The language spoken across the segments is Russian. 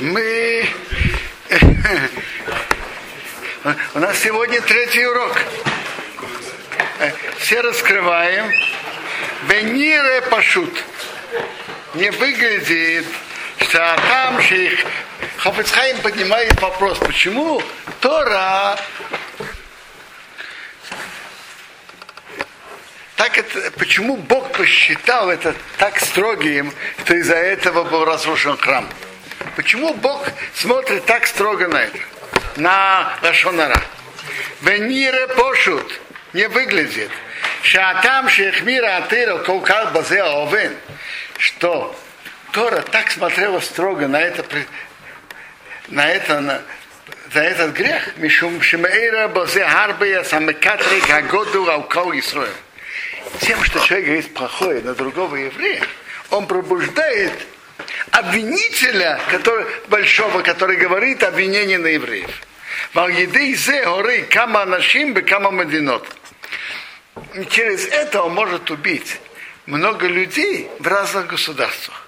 Мы... У нас сегодня третий урок. Все раскрываем. Бенире пашут. Не выглядит, что там шейх Хафицхайм поднимает вопрос, почему Тора так это, почему Бог посчитал это так строгим, что из-за этого был разрушен храм? Почему Бог смотрит так строго на это? На Лашонара. Венире пошут не выглядит. Шатам шехмира атыра колкал базе овен. Что Тора так смотрела строго на это, на это, на, за этот грех. Мишум шимейра базе харбея самекатри гагоду аукал Исроил тем, что человек говорит плохое на другого еврея, он пробуждает обвинителя который, большого, который говорит обвинение на евреев. кама нашим кама мадинот. Через это он может убить много людей в разных государствах.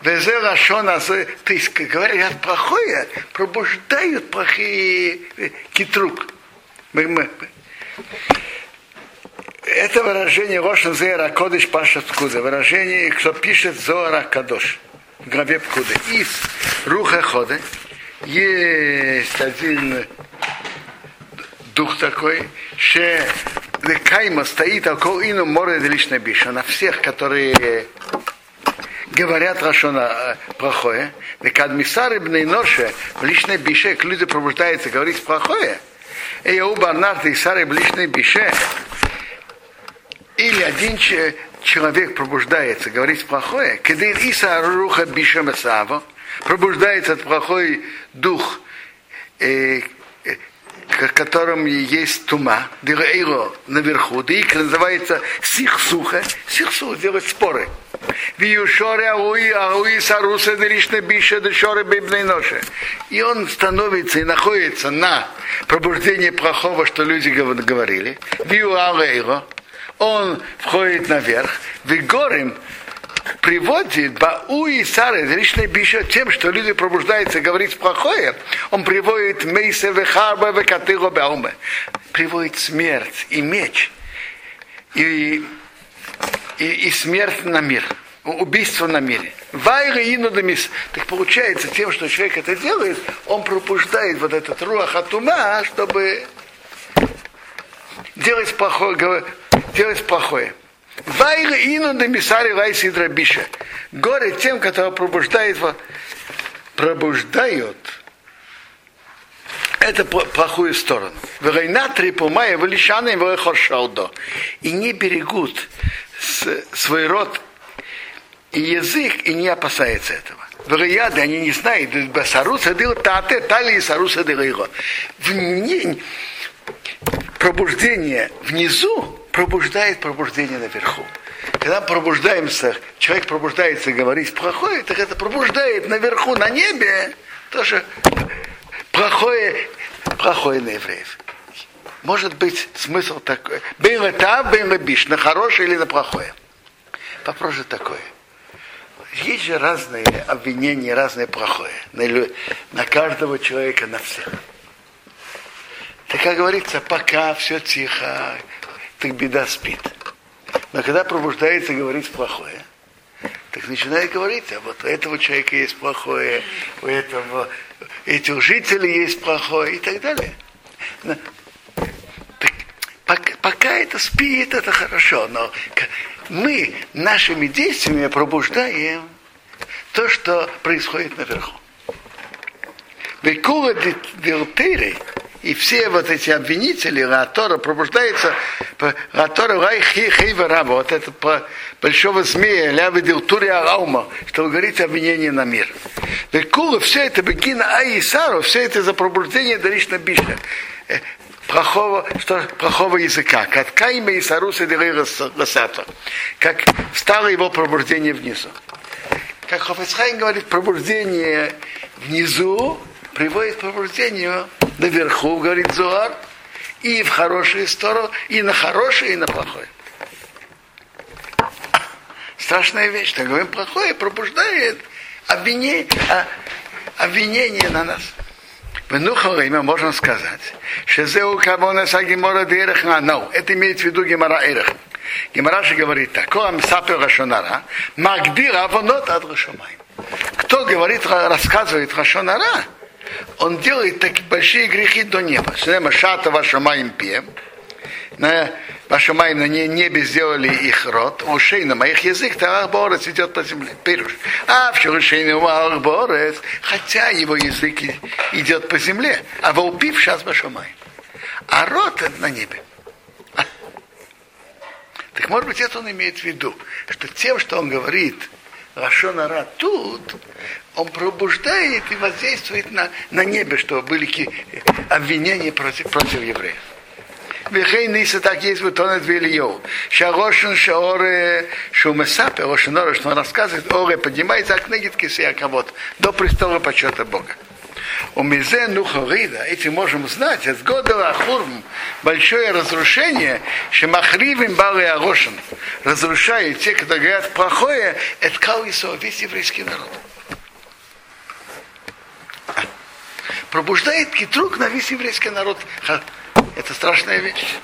Везе Рашона, то есть говорят плохое, пробуждают плохие китрук. Это выражение Рошен Зера Кодыш Паша Пкуда. Выражение, кто пишет Зора Кадош в главе Пкуда. Из Руха Хода есть один дух такой, что Кайма стоит около ину море личной биша. На всех, которые говорят Рашона плохое, Векадмисары бнейноше в личной бише, люди пробуждаются говорить плохое, и я оба нарты и сары в личной бише, или один человек пробуждается, говорит плохое, когда Иса Руха Бишемасава, пробуждается от плохой дух, э, э, котором есть тума, дырейро наверху, дык называется сихсуха, сихсух делать споры. Виюшоре ауи, ауи саруса дыришна биша дешоре бибной. И он становится и находится на пробуждении плохого, что люди говорили. Вию алейро, он входит наверх, Вигорим приводит Бауи Сары, личный биша тем, что люди пробуждаются говорить плохое, он приводит Мейсе Вехарба Векатыго Бауме, приводит смерть и меч, и, и, и смерть на мир, убийство на мире. Вайра инудамис. Так получается, тем, что человек это делает, он пробуждает вот этот руах атума, чтобы делать плохое, делать плохое. Вайра ину демисари вайси драбиша. Горе тем, которые пробуждают, пробуждают это плохую сторону. Война трипумая вылишаны вехошалдо. И не берегут свой род и язык, и не опасается этого. Вероятно, они не знают, басаруса дил тате, тали и саруса дил его. Пробуждение внизу пробуждает пробуждение наверху. Когда пробуждаемся, человек пробуждается говорить плохое, так это пробуждает наверху, на небе, тоже плохое, плохое на евреев. Может быть смысл такой. Было там, было биш, на хорошее или на плохое. Вопрос же такой. Есть же разные обвинения, разное плохое. На, на каждого человека, на всех. Так как говорится, пока все тихо, так беда спит. Но когда пробуждается говорить плохое, так начинает говорить, а вот у этого человека есть плохое, у этого, этих жителей есть плохое и так далее. Но, так, пока, пока это спит, это хорошо, но мы нашими действиями пробуждаем то, что происходит наверху. Векула дилтери, и все вот эти обвинители Ратора пробуждаются, Ратора Райхи Хейвараба, вот это по большого змея, Лявы Дилтури Араума, что вы говорите обвинение на мир. Векула, все это Бегина Аисару, все это за пробуждение Даришна Биша э, плохого, что, плохого языка, как Кайма и Саруса Расата, как стало его пробуждение внизу. Как Хофецхайн говорит, пробуждение внизу приводит к пробуждению наверху, говорит Зуар, и в хорошую сторону, и на хорошее, и на плохое. Страшная вещь, так говорим, плохое пробуждает обвинение, а обвинение на нас. В время можно сказать, что это имеет в виду Гемора Эрех. Гемора же говорит так, Коам Сапер Рашонара, Магдир Авонот Ад Рашомай. Кто говорит, рассказывает Рашонара, он делает такие большие грехи до неба. Шлема Шата Вашамаем Пем, на вашем мае на небе сделали их рот, у шейна моих язык, то Борец идет по земле. Пируш. А в шейна Борец, хотя его язык идет по земле, а волпив сейчас Башамай. А рот на небе. А. Так может быть, это он имеет в виду, что тем, что он говорит, Рашонара тут, он пробуждает и воздействует на, на небе, чтобы были обвинения против, против евреев. וכן ניסה так есть בתונת ואליהו, שהרושן שאור, שהוא מספר, רושן אור, что он рассказывает, оре поднимается к негид кисея кого-то, до престола почета Бога. У Мизе Нухарида, этим можем знать, от года Ахурм, большое разрушение, что Махривим Балы Арошин, разрушает те, кто говорят плохое, это Калисо, весь еврейский народ. Пробуждает китрук на весь еврейский народ. Это страшная вещь.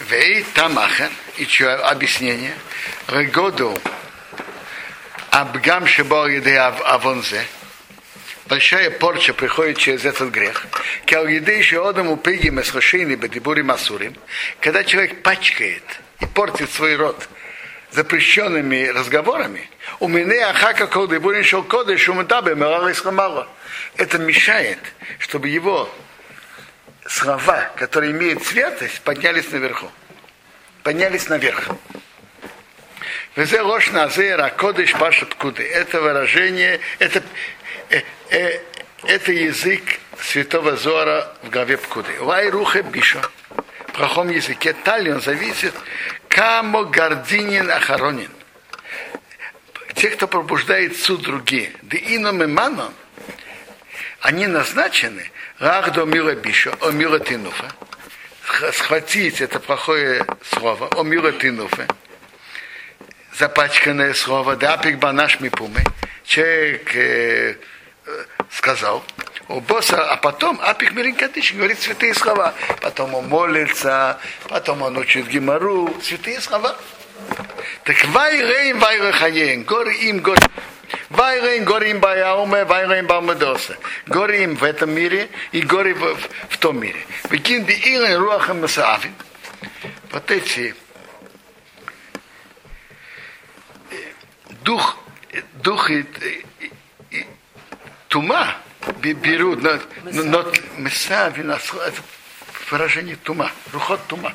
Вей тамахен, и что объяснение, регоду абгам шебор еды авонзе, большая порча приходит через этот грех. Когда человек пачкает и портит свой род запрещенными разговорами, у меня ахака колдыбурин шел коды шумутабе Это мешает, чтобы его слова, которые имеют святость, поднялись наверху. Поднялись наверх. Везе ложь назера, кодыш пашет куды. Это выражение, это, это язык святого Зора в главе Пкуды. Вай руха биша. В плохом языке талион зависит камо гординин ахаронин. Те, кто пробуждает суд другие. Да ином и они назначены Рахдо мила биша, о мила тинуфа. Схватить это плохое слово, о мила тинуфа. Запачканное слово, да апик банаш мипумы. Человек э, сказал, у босса, а потом Апик Миринкадыш говорит святые слова. Потом он молится, потом он учит Гимару, святые слова. Так вай рейн, вай рахаен, гор им, гор Вайрейн горим баяуме, вайрейн бамадоса. Горим в этом мире и гори в, в том мире. Викин ди илен руахам масаавин. Вот эти дух, дух и, и, и тума берут, но, но масаавин, это выражение тума, рухот тума.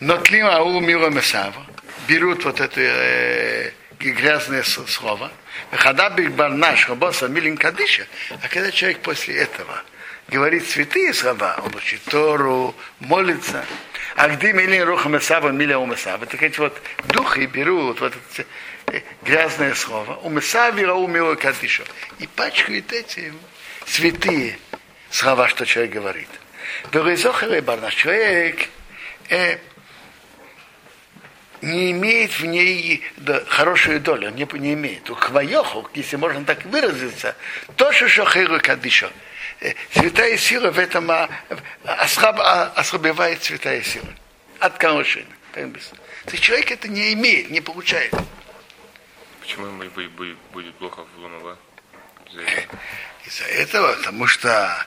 Но тлима у мира масава берут вот это э, грязное слово. Хадабик барнаш, хабоса милин кадыша. А когда человек после этого говорит святые слова, он учит Тору, молится, а где милин руха месава, миля месава, так эти вот духи берут вот это э, грязное слово, рау милу кадыша, и пачкают эти святые слова, что человек говорит. Березохарей барнаш, человек э, не имеет в ней да, хорошую долю, не, не имеет. У хвоеху, если можно так выразиться, то, что шохеру кадишо. Святая сила в этом а, ослаб, а, ослабевает святая сила. От камышина. То есть человек это не имеет, не получает. Почему ему будет плохо в Лунова? Из-за этого, потому что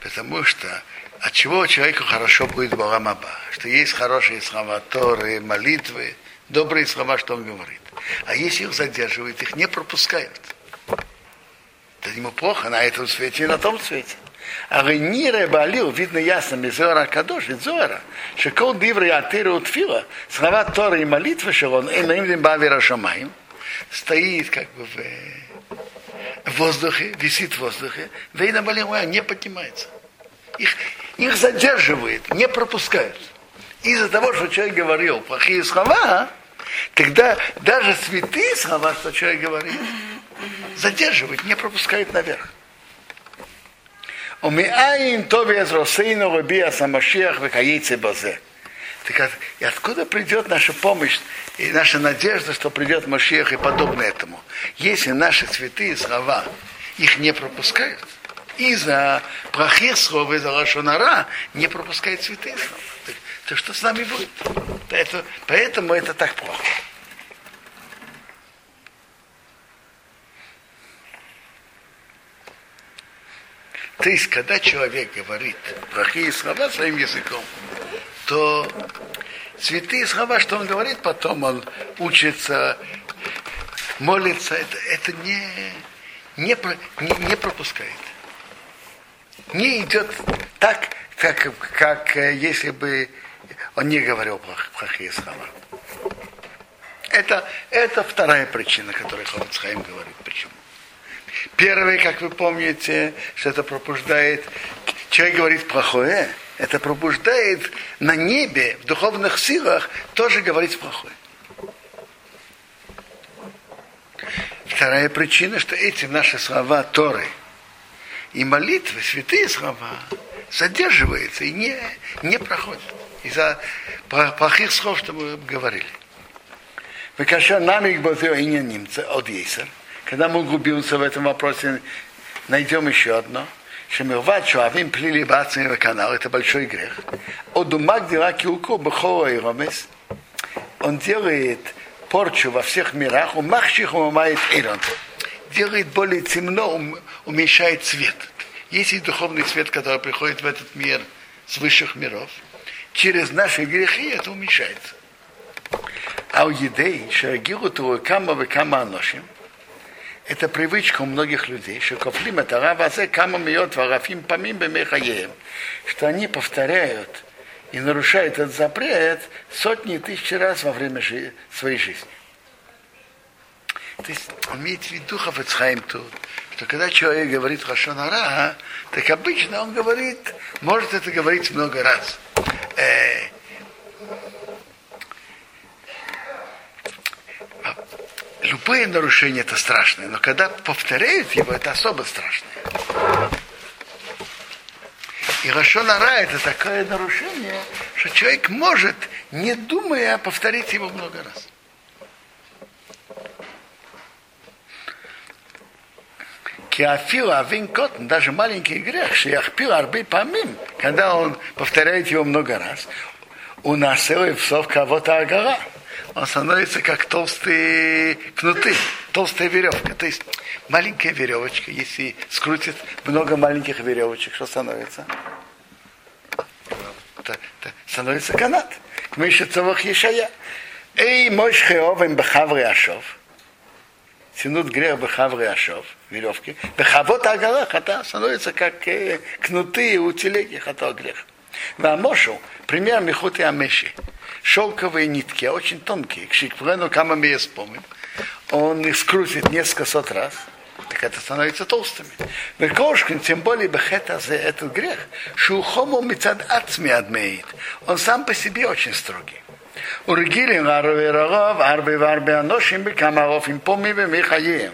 потому что от чего человеку хорошо будет Багамаба, что есть хорошие слова Торы, молитвы, добрые слова, что он говорит. А если их задерживают, их не пропускают. Ему плохо на этом свете и на том свете. А Ренире Балил, видно ясно, Мизора Кадош, из Зора, что кол дивры атыры утфила, слова Торы и молитвы, он им им бавира шамаем, стоит как бы в воздухе, висит в воздухе, Вейна Балил не поднимается. Их, их задерживает, не пропускают. Из-за того, что человек говорил плохие слова, тогда даже святые слова, что человек говорит, задерживает, не пропускает наверх. Умиаин тоби из Росейну самашиах векаейце базе. Так и откуда придет наша помощь и наша надежда, что придет Машиах и подобно этому? Если наши святые слова их не пропускают, из-за плохих слов, из-за лошонара не пропускает святые слова. Так, то что с нами будет? Поэтому, поэтому это так плохо. То есть, когда человек говорит плохие слова своим языком, то святые слова, что он говорит, потом он учится, молится, это, это не, не, не, не пропускает. Не идет так, как, как если бы он не говорил плохие слова. Это, это вторая причина, которую Ховецхайм говорит. Почему? Первое, как вы помните, что это пробуждает, человек говорит плохое, это пробуждает на небе, в духовных силах, тоже говорить плохое. Вторая причина, что эти наши слова Торы и молитвы, святые слова, задерживаются и не, не проходят из-за плохих слов, что мы говорили. Выкаша намик базео а не немцы, от Ейсер – когда мы углубимся в этом вопросе, найдем еще одно, что мирват шуавим плили бацами канал, это большой грех. Одумак дела килку бхоа и ромес, он делает порчу во всех мирах, у махщих умывает ирон. Делает более темно, уменьшает цвет. Есть духовный свет, который приходит в этот мир с высших миров. Через наши грехи это уменьшается. А у едей, шагиру того кама в кама аношим, это привычка у многих людей, что кофлим это равазе кама миот варафим памим бемехаеем, что они повторяют и нарушают этот запрет сотни тысяч раз во время жи- своей жизни. То есть он имеет в виду Хафецхайм тут, что когда человек говорит Рашонара, так обычно он говорит, может это говорить много раз. Э, любое нарушение это страшное, но когда повторяют его, это особо страшное. И Рашонара это такое нарушение, что человек может, не думая, повторить его много раз. Киафил Авин Котн, даже маленький грех, Шияхпил Арби Памим, когда он повторяет его много раз, у нас псов кого-то агара. Он становится как толстые кнуты, толстая веревка. То есть маленькая веревочка, если скрутит много маленьких веревочек, что становится? Это, это становится канат. Мы еще целых ешая. Эй, мой шхеовым бахаври ашов тянут грех Бехавры Ашов, веревки. Бехавот Агара хата становится как э, кнуты у телеги хата грех. Вамошу, пример Мехут и Амеши шелковые нитки, а очень тонкие, к шикплену камами помним. Он их скрутит несколько сот раз, так это становится толстыми. Векошкин, тем более бехета за этот грех, шухому мецад ацми адмеет. Он сам по себе очень строгий. Ургилин арвирогов, арби варби аношим бекамаров, им помним и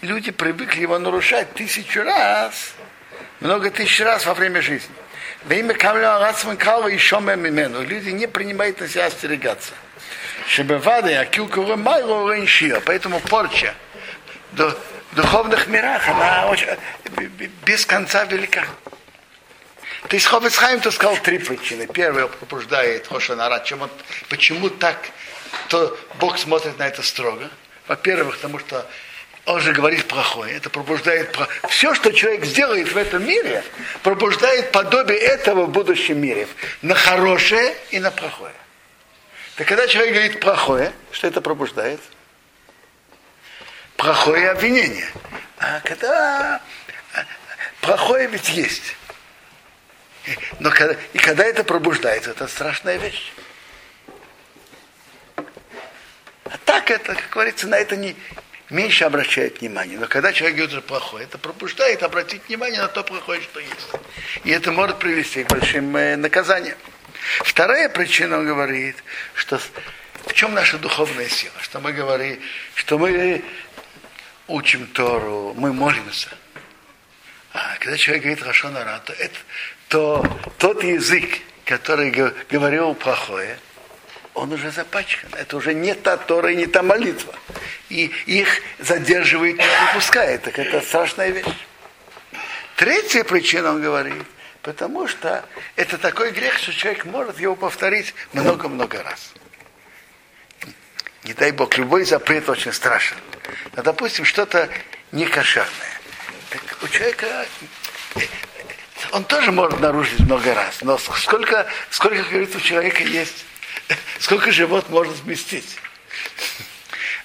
Люди привыкли его нарушать тысячу раз, много тысяч раз во время жизни. Во имя Камля Арацман Калва и Шоме Мимену. Люди не принимают на себя остерегаться. Шебевады, Акилкуру Майло Реншия. Поэтому порча в духовных мирах, она очень, без конца велика. То есть Ховецхайм то сказал три причины. Первое побуждает Хошанара. Чем он, почему так то Бог смотрит на это строго? Во-первых, потому что он же говорит плохое. Это пробуждает... Все, что человек сделает в этом мире, пробуждает подобие этого в будущем мире. На хорошее и на плохое. Так когда человек говорит плохое, что это пробуждает? Плохое обвинение. А когда плохое ведь есть. Но когда, и когда это пробуждается, это страшная вещь. А так это, как говорится, на это не меньше обращает внимание. Но когда человек говорит плохое, это пробуждает обратить внимание на то плохое, что есть. И это может привести к большим э, наказаниям. Вторая причина, он говорит, что в чем наша духовная сила? Что мы говорим, что мы учим Тору, мы молимся. А когда человек говорит Рашона то, это, то тот язык, который говорил плохое, он уже запачкан. Это уже не та Тора и не та молитва. И их задерживает, не выпускает. Так это страшная вещь. Третья причина, он говорит, потому что это такой грех, что человек может его повторить много-много раз. Не дай Бог, любой запрет очень страшен. Но, допустим, что-то некошерное. Так у человека он тоже может нарушить много раз. Но сколько, сколько, как говорится, у человека есть, сколько живот может вместить.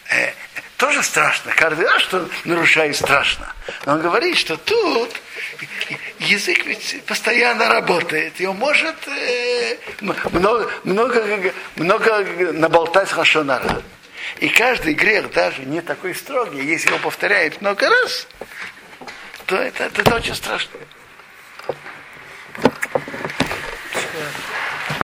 Э, тоже страшно. Каждый раз, что нарушает, страшно. Но он говорит, что тут язык ведь постоянно работает. И он может э, много, много, много наболтать хашонара. И каждый грех, даже не такой строгий, если его повторяет много раз, то это, это очень страшно.